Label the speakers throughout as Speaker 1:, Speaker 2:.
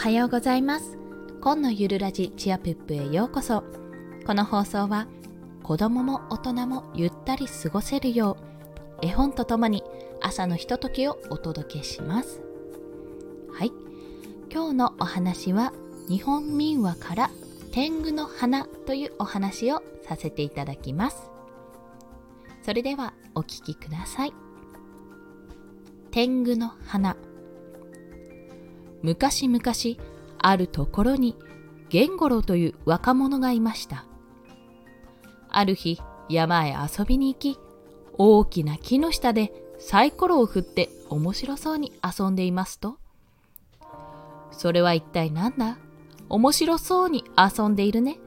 Speaker 1: はようございます。今のゆるラジチアプップへようこそ。この放送は子供も大人もゆったり過ごせるよう絵本とともに朝のひとときをお届けします。はい。今日のお話は日本民話から天狗の花というお話をさせていただきます。それではお聴きください。天狗の花。昔々あるところに源五郎という若者がいました。ある日山へ遊びに行き大きな木の下でサイコロを振って面白そうに遊んでいますと。それは一体何だ？面白そうに遊んでいるね。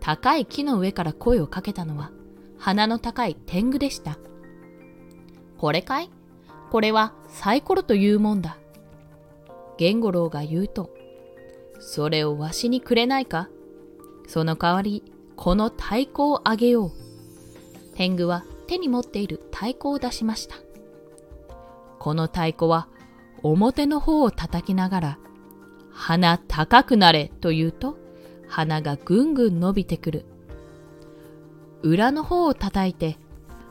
Speaker 1: 高い木の上から声をかけたのは鼻の高い天狗でした。これかい？これはサイコロというもんだ。源五郎が言うと、それをわしにくれないか？その代わり、この太鼓をあげよう。天狗は手に持っている太鼓を出しました。この太鼓は表の方を叩きながら、鼻高くなれと言うと、鼻がぐんぐん伸びてくる。裏の方を叩いて、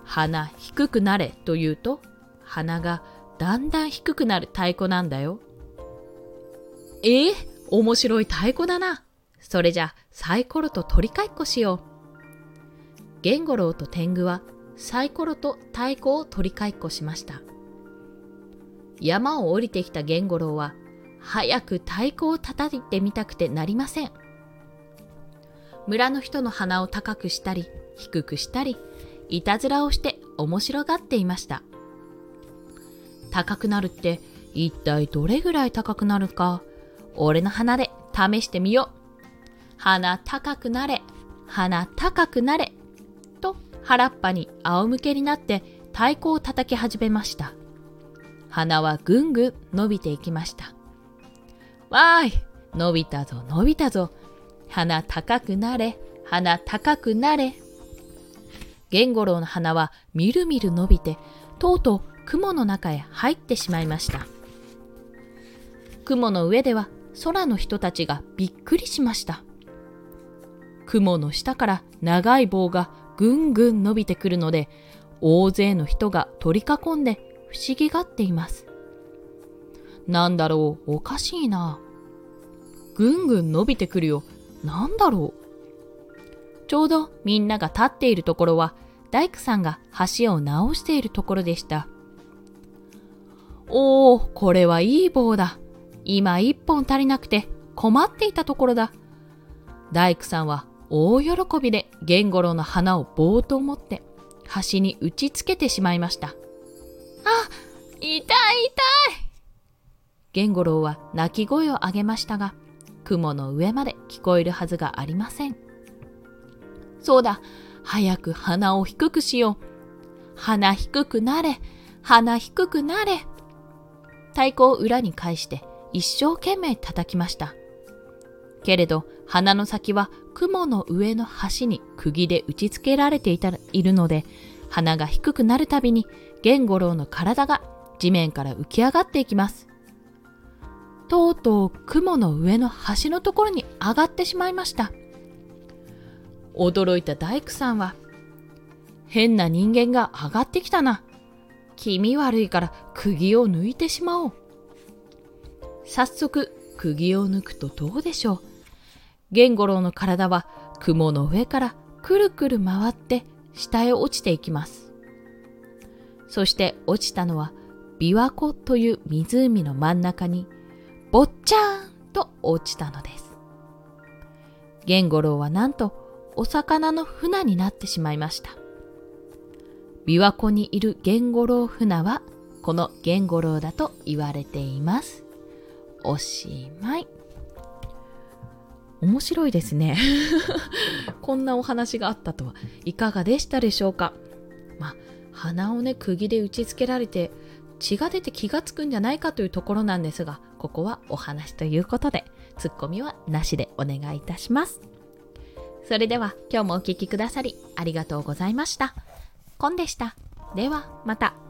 Speaker 1: 鼻低くなれと言うと、鼻がだんだん低くなる太鼓なんだよ。ええー、面白い太鼓だな。それじゃサイコロと取り替えっこしよう。源五郎と天狗はサイコロと太鼓を取り替えっこしました。山を降りてきた源五郎は早く太鼓を叩いてみたくてなりません。村の人の鼻を高くしたり低くしたりいたずらをして面白がっていました。高くなるって一体どれぐらい高くなるか俺の鼻で試してみよう。鼻高くなれ、鼻高くなれ。と原っぱに仰向けになって太鼓を叩き始めました。鼻はぐんぐん伸びていきました。わーい伸びたぞ伸びたぞ。鼻高くなれ、鼻高くなれ。源五郎の鼻はみるみる伸びて、とうとう雲の中へ入ってしまいました。雲の上では空の人たちがびっくりしました。雲の下から長い棒がぐんぐん伸びてくるので、大勢の人が取り囲んで不思議がっています。なんだろう、おかしいな。ぐんぐん伸びてくるよ。なんだろう。ちょうどみんなが立っているところは、大工さんが橋を直しているところでした。おー、これはいい棒だ。今一本足りなくて困っていたところだ。大工さんは大喜びで源五郎の花を棒と思って端に打ちつけてしまいました。あ、痛い痛い源五郎は泣き声を上げましたが、雲の上まで聞こえるはずがありません。そうだ、早く鼻を低くしよう。鼻低くなれ、鼻低くなれ。太鼓を裏に返して一生懸命叩きました。けれど鼻の先は雲の上の端に釘で打ち付けられていたいるので鼻が低くなるたびに源五郎の体が地面から浮き上がっていきます。とうとう雲の上の端のところに上がってしまいました。驚いた大工さんは変な人間が上がってきたな。気味悪いから釘を抜いてしまおう。早速釘を抜くとどうでしょう。源五郎の体は雲の上からくるくる回って下へ落ちていきます。そして落ちたのは琵琶湖という湖の真ん中にぼっちゃーんと落ちたのです。源五郎はなんとお魚の船になってしまいました。琵琶湖にいる源五郎船はこの源五郎だと言われています。おしまい。面白いですね。こんなお話があったとはいかがでしたでしょうか？まあ、鼻をね、釘で打ち付けられて血が出て気がつくんじゃないかというところなんですが、ここはお話ということで、ツッコミはなしでお願いいたします。それでは今日もお聴きくださりありがとうございました。コンでした。ではまた。